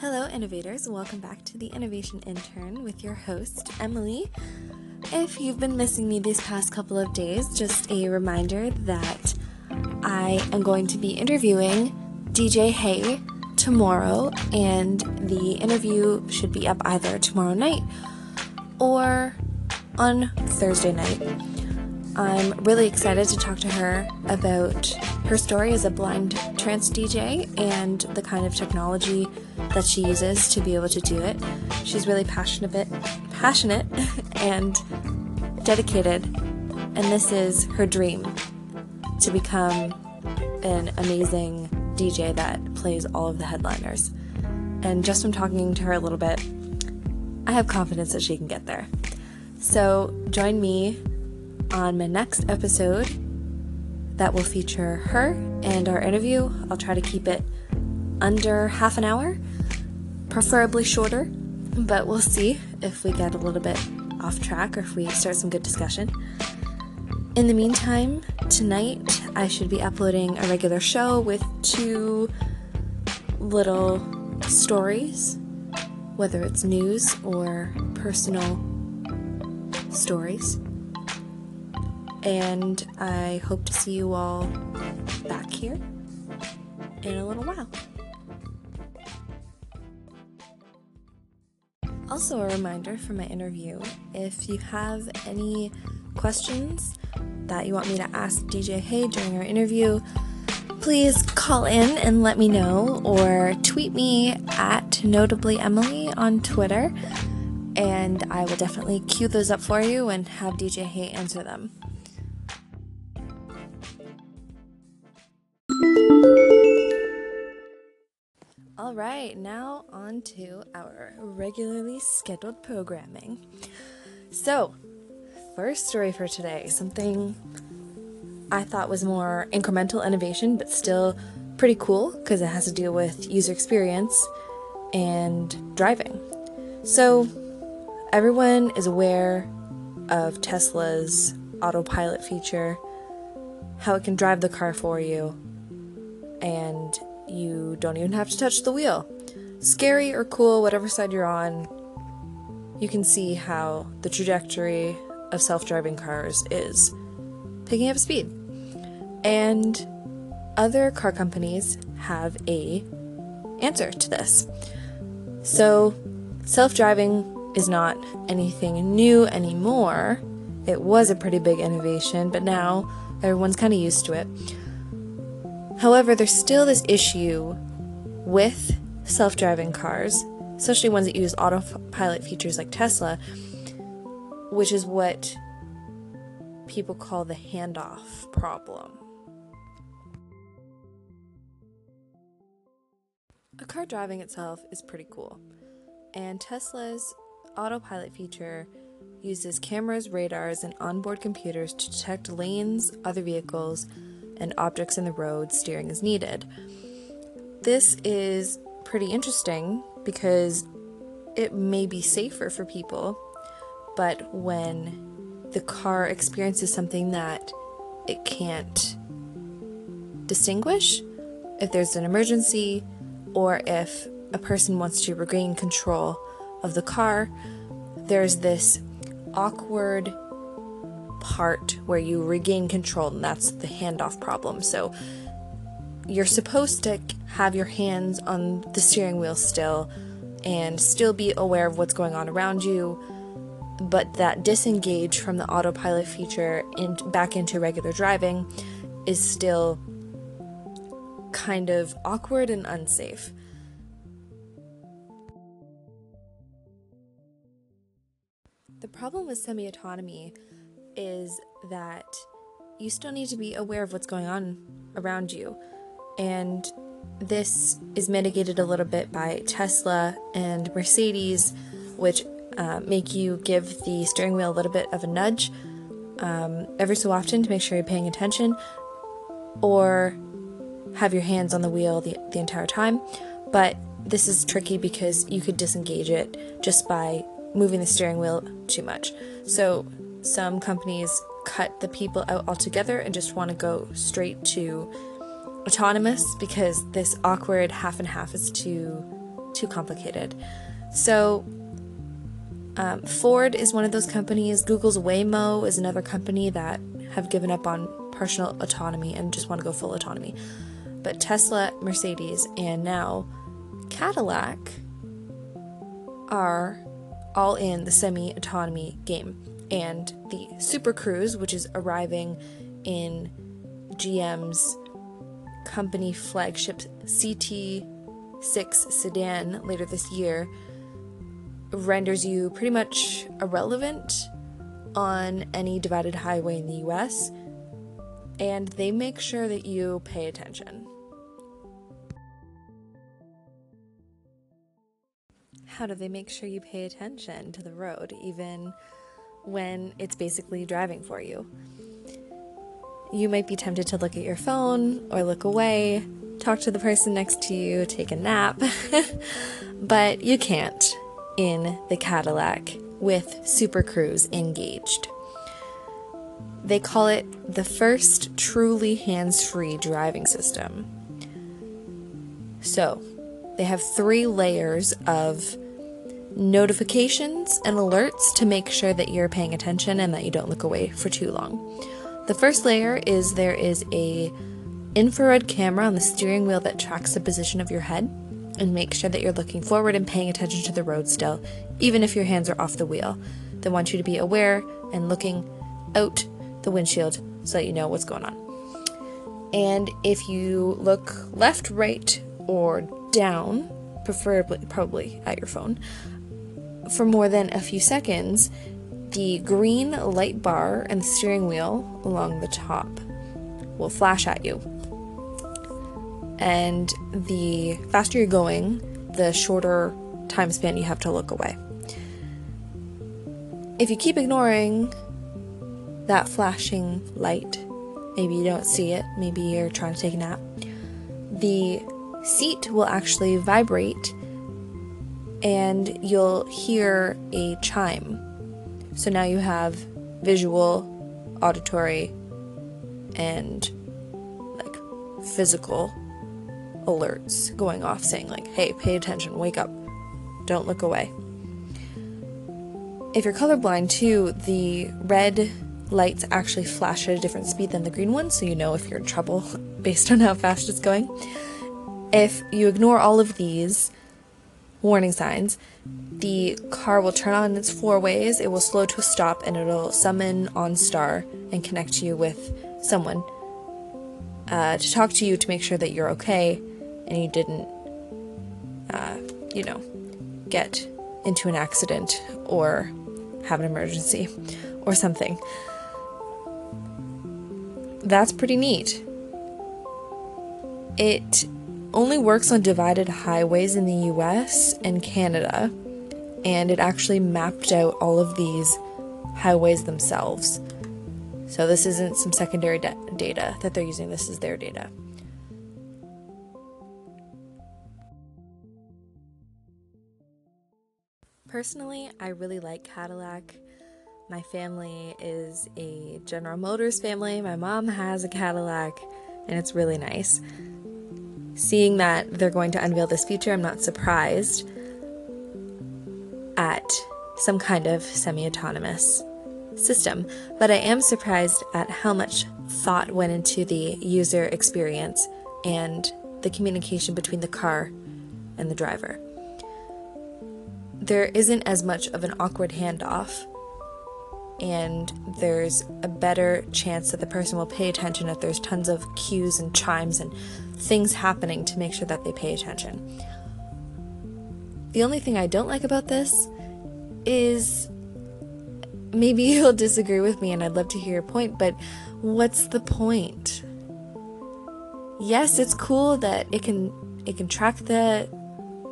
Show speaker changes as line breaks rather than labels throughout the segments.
Hello, innovators. Welcome back to the Innovation Intern with your host, Emily. If you've been missing me these past couple of days, just a reminder that I am going to be interviewing DJ Hey tomorrow, and the interview should be up either tomorrow night or on Thursday night. I'm really excited to talk to her about her story as a blind trance DJ and the kind of technology that she uses to be able to do it. She's really passionate, passionate and dedicated, and this is her dream to become an amazing DJ that plays all of the headliners. And just from talking to her a little bit, I have confidence that she can get there. So join me on my next episode that will feature her and our interview. I'll try to keep it under half an hour, preferably shorter, but we'll see if we get a little bit off track or if we start some good discussion. In the meantime, tonight I should be uploading a regular show with two little stories, whether it's news or personal stories. And I hope to see you all back here in a little while. Also, a reminder for my interview if you have any questions that you want me to ask DJ Hey during our interview, please call in and let me know or tweet me at notably Emily on Twitter and I will definitely queue those up for you and have DJ Hey answer them. All right, now on to our regularly scheduled programming. So, first story for today something I thought was more incremental innovation, but still pretty cool because it has to do with user experience and driving. So, everyone is aware of Tesla's autopilot feature, how it can drive the car for you, and you don't even have to touch the wheel. Scary or cool, whatever side you're on, you can see how the trajectory of self driving cars is picking up speed. And other car companies have a answer to this. So, self driving is not anything new anymore. It was a pretty big innovation, but now everyone's kind of used to it. However, there's still this issue with self driving cars, especially ones that use autopilot features like Tesla, which is what people call the handoff problem. A car driving itself is pretty cool, and Tesla's autopilot feature uses cameras, radars, and onboard computers to detect lanes, other vehicles, and objects in the road steering is needed. This is pretty interesting because it may be safer for people, but when the car experiences something that it can't distinguish, if there's an emergency, or if a person wants to regain control of the car, there's this awkward part where you regain control, and that's the handoff problem. So you're supposed to have your hands on the steering wheel still and still be aware of what's going on around you, but that disengage from the autopilot feature in, back into regular driving is still kind of awkward and unsafe. The problem with semi autonomy is that you still need to be aware of what's going on around you. And this is mitigated a little bit by Tesla and Mercedes, which uh, make you give the steering wheel a little bit of a nudge um, every so often to make sure you're paying attention, or have your hands on the wheel the, the entire time. But this is tricky because you could disengage it just by moving the steering wheel too much. So some companies cut the people out altogether and just want to go straight to autonomous because this awkward half and half is too too complicated. So, um, Ford is one of those companies. Google's Waymo is another company that have given up on partial autonomy and just want to go full autonomy. But Tesla, Mercedes, and now Cadillac are all in the semi autonomy game. And the Super Cruise, which is arriving in GM's company flagship CT6 sedan later this year, renders you pretty much irrelevant on any divided highway in the US, and they make sure that you pay attention. How do they make sure you pay attention to the road, even when it's basically driving for you? You might be tempted to look at your phone or look away, talk to the person next to you, take a nap, but you can't in the Cadillac with Super Cruise engaged. They call it the first truly hands free driving system. So, they have three layers of notifications and alerts to make sure that you're paying attention and that you don't look away for too long. The first layer is there is a infrared camera on the steering wheel that tracks the position of your head and makes sure that you're looking forward and paying attention to the road still, even if your hands are off the wheel. They want you to be aware and looking out the windshield so that you know what's going on. And if you look left, right, or down, preferably probably at your phone, for more than a few seconds, the green light bar and steering wheel along the top will flash at you. And the faster you're going, the shorter time span you have to look away. If you keep ignoring that flashing light, maybe you don't see it, maybe you're trying to take a nap, the seat will actually vibrate and you'll hear a chime so now you have visual, auditory, and like physical alerts going off saying like, "Hey, pay attention, wake up. Don't look away." If you're colorblind too, the red lights actually flash at a different speed than the green ones, so you know if you're in trouble based on how fast it's going. If you ignore all of these warning signs, the car will turn on its four ways, it will slow to a stop, and it'll summon OnStar and connect you with someone uh, to talk to you to make sure that you're okay and you didn't, uh, you know, get into an accident or have an emergency or something. That's pretty neat. It only works on divided highways in the US and Canada and it actually mapped out all of these highways themselves. So this isn't some secondary da- data that they're using, this is their data. Personally, I really like Cadillac. My family is a General Motors family. My mom has a Cadillac, and it's really nice. Seeing that they're going to unveil this feature, I'm not surprised at some kind of semi autonomous system, but I am surprised at how much thought went into the user experience and the communication between the car and the driver. There isn't as much of an awkward handoff, and there's a better chance that the person will pay attention if there's tons of cues and chimes and things happening to make sure that they pay attention. The only thing I don't like about this is maybe you'll disagree with me and I'd love to hear your point, but what's the point? Yes, it's cool that it can it can track the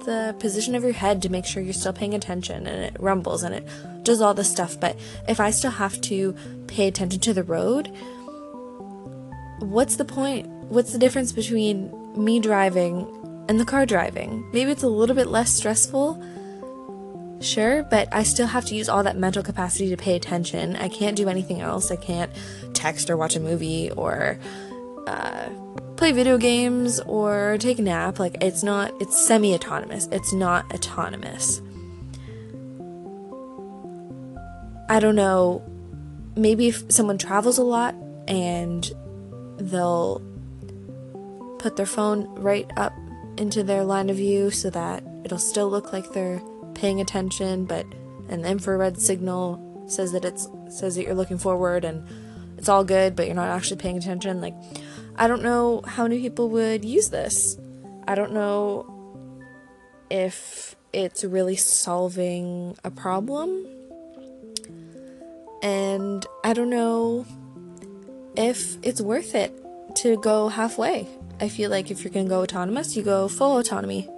the position of your head to make sure you're still paying attention and it rumbles and it does all this stuff, but if I still have to pay attention to the road, what's the point? What's the difference between me driving and the car driving. Maybe it's a little bit less stressful, sure, but I still have to use all that mental capacity to pay attention. I can't do anything else. I can't text or watch a movie or uh, play video games or take a nap. Like it's not, it's semi autonomous. It's not autonomous. I don't know. Maybe if someone travels a lot and they'll put their phone right up into their line of view so that it'll still look like they're paying attention, but an infrared signal says that it's says that you're looking forward and it's all good, but you're not actually paying attention. Like, I don't know how many people would use this. I don't know if it's really solving a problem. And I don't know if it's worth it to go halfway. I feel like if you're going to go autonomous, you go full autonomy.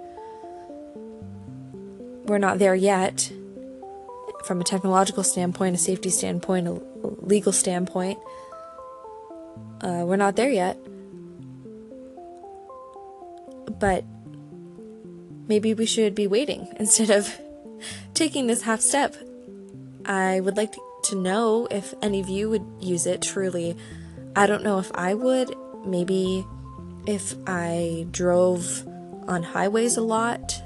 We're not there yet from a technological standpoint, a safety standpoint, a legal standpoint. Uh, we're not there yet. But maybe we should be waiting instead of taking this half step. I would like to know if any of you would use it truly. I don't know if I would. Maybe if I drove on highways a lot,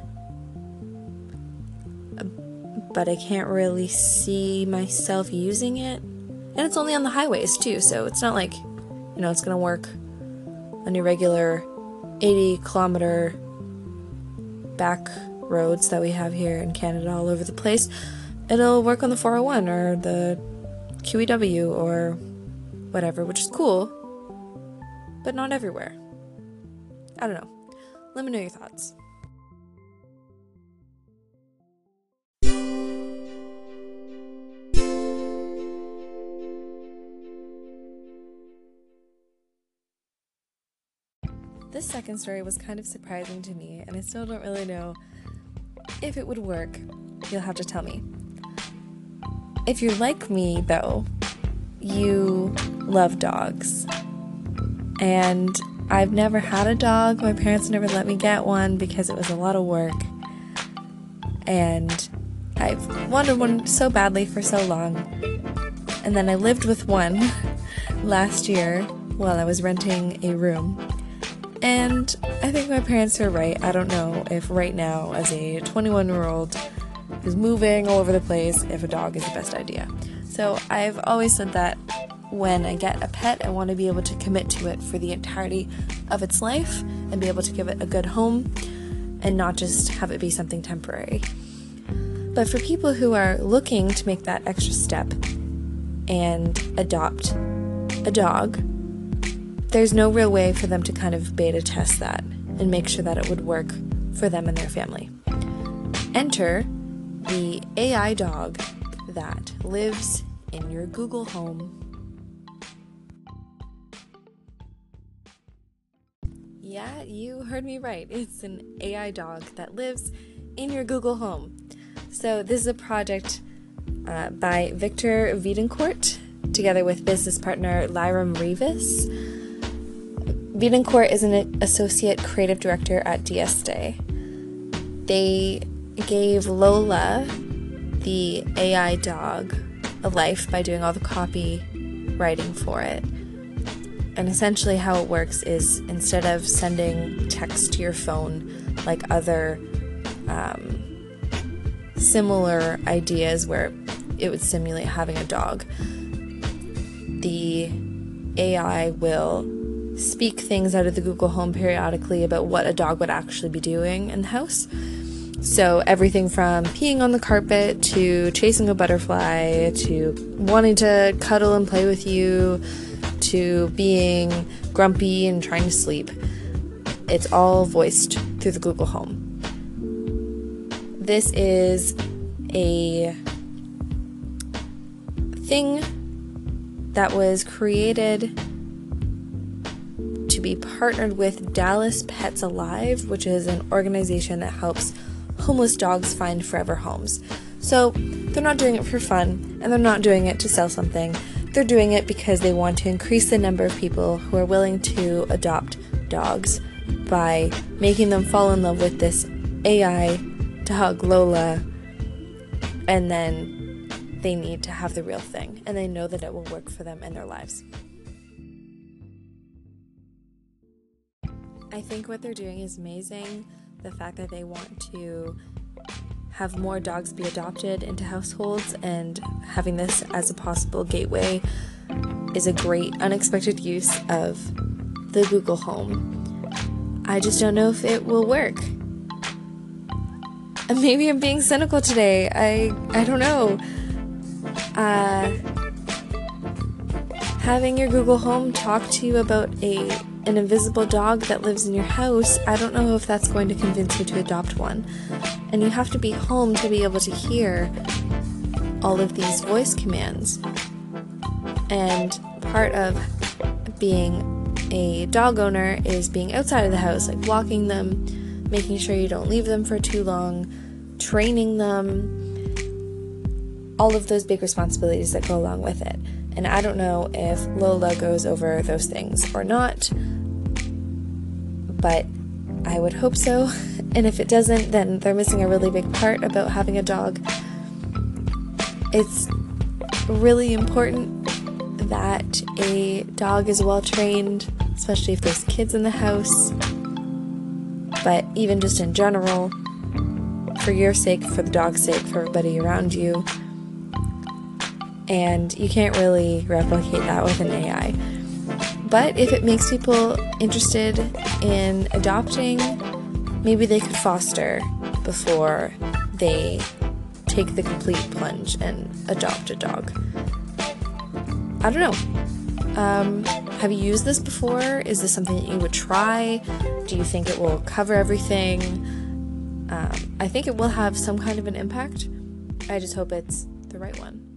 but I can't really see myself using it. And it's only on the highways too, so it's not like, you know, it's gonna work on your regular 80 kilometer back roads that we have here in Canada all over the place. It'll work on the 401 or the QEW or whatever, which is cool, but not everywhere. I don't know. Let me know your thoughts. This second story was kind of surprising to me, and I still don't really know if it would work. You'll have to tell me. If you're like me, though, you love dogs. And I've never had a dog. My parents never let me get one because it was a lot of work. And I've wanted one so badly for so long. And then I lived with one last year while I was renting a room. And I think my parents are right. I don't know if right now, as a 21 year old who's moving all over the place, if a dog is the best idea. So I've always said that when I get a pet, I want to be able to commit to it for the entirety of its life and be able to give it a good home and not just have it be something temporary. But for people who are looking to make that extra step and adopt a dog, there's no real way for them to kind of beta test that and make sure that it would work for them and their family. Enter the AI dog that lives in your Google Home. Yeah, you heard me right. It's an AI dog that lives in your Google Home. So, this is a project uh, by Victor Wiedencourt together with business partner Lyram Revis. Wiedencourt is an associate creative director at DSday. They gave Lola, the AI dog, a life by doing all the copy writing for it. And essentially, how it works is instead of sending text to your phone like other um, similar ideas where it would simulate having a dog, the AI will speak things out of the Google Home periodically about what a dog would actually be doing in the house. So, everything from peeing on the carpet to chasing a butterfly to wanting to cuddle and play with you to being grumpy and trying to sleep. It's all voiced through the Google Home. This is a thing that was created to be partnered with Dallas Pets Alive, which is an organization that helps homeless dogs find forever homes. So they're not doing it for fun and they're not doing it to sell something. They're doing it because they want to increase the number of people who are willing to adopt dogs by making them fall in love with this AI dog, Lola, and then they need to have the real thing and they know that it will work for them in their lives. I think what they're doing is amazing. The fact that they want to have more dogs be adopted into households and having this as a possible gateway is a great unexpected use of the Google Home. I just don't know if it will work. Maybe I'm being cynical today. I I don't know. Uh, having your Google Home talk to you about a an invisible dog that lives in your house, I don't know if that's going to convince you to adopt one. And you have to be home to be able to hear all of these voice commands. And part of being a dog owner is being outside of the house, like walking them, making sure you don't leave them for too long, training them, all of those big responsibilities that go along with it. And I don't know if Lola goes over those things or not, but I would hope so. And if it doesn't, then they're missing a really big part about having a dog. It's really important that a dog is well trained, especially if there's kids in the house. But even just in general, for your sake, for the dog's sake, for everybody around you. And you can't really replicate that with an AI. But if it makes people interested in adopting, maybe they could foster before they take the complete plunge and adopt a dog. I don't know. Um, have you used this before? Is this something that you would try? Do you think it will cover everything? Um, I think it will have some kind of an impact. I just hope it's the right one.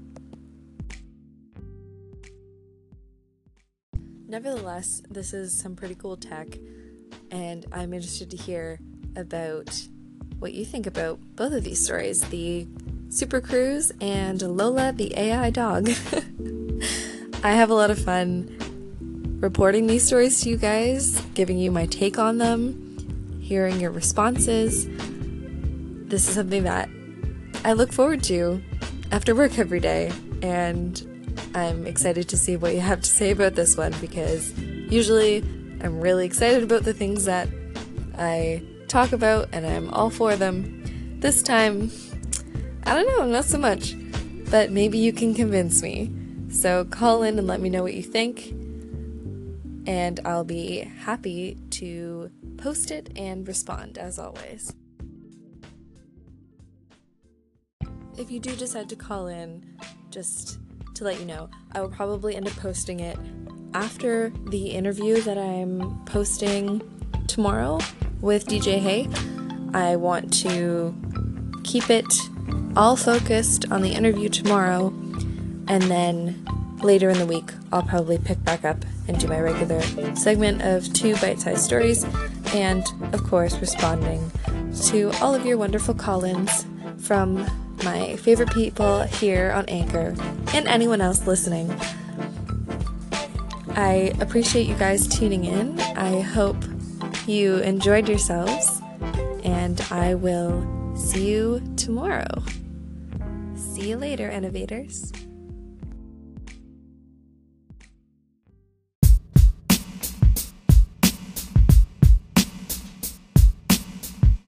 Nevertheless, this is some pretty cool tech, and I'm interested to hear about what you think about both of these stories the Super Cruise and Lola the AI dog. I have a lot of fun reporting these stories to you guys, giving you my take on them, hearing your responses. This is something that I look forward to after work every day, and I'm excited to see what you have to say about this one because usually I'm really excited about the things that I talk about and I'm all for them. This time, I don't know, not so much, but maybe you can convince me. So call in and let me know what you think, and I'll be happy to post it and respond as always. If you do decide to call in, just to let you know, I will probably end up posting it after the interview that I'm posting tomorrow with DJ Hey. I want to keep it all focused on the interview tomorrow and then later in the week, I'll probably pick back up and do my regular segment of two bite sized stories, and of course, responding to all of your wonderful call ins from my favorite people here on Anchor and anyone else listening. I appreciate you guys tuning in. I hope you enjoyed yourselves, and I will see you tomorrow. See you later, innovators.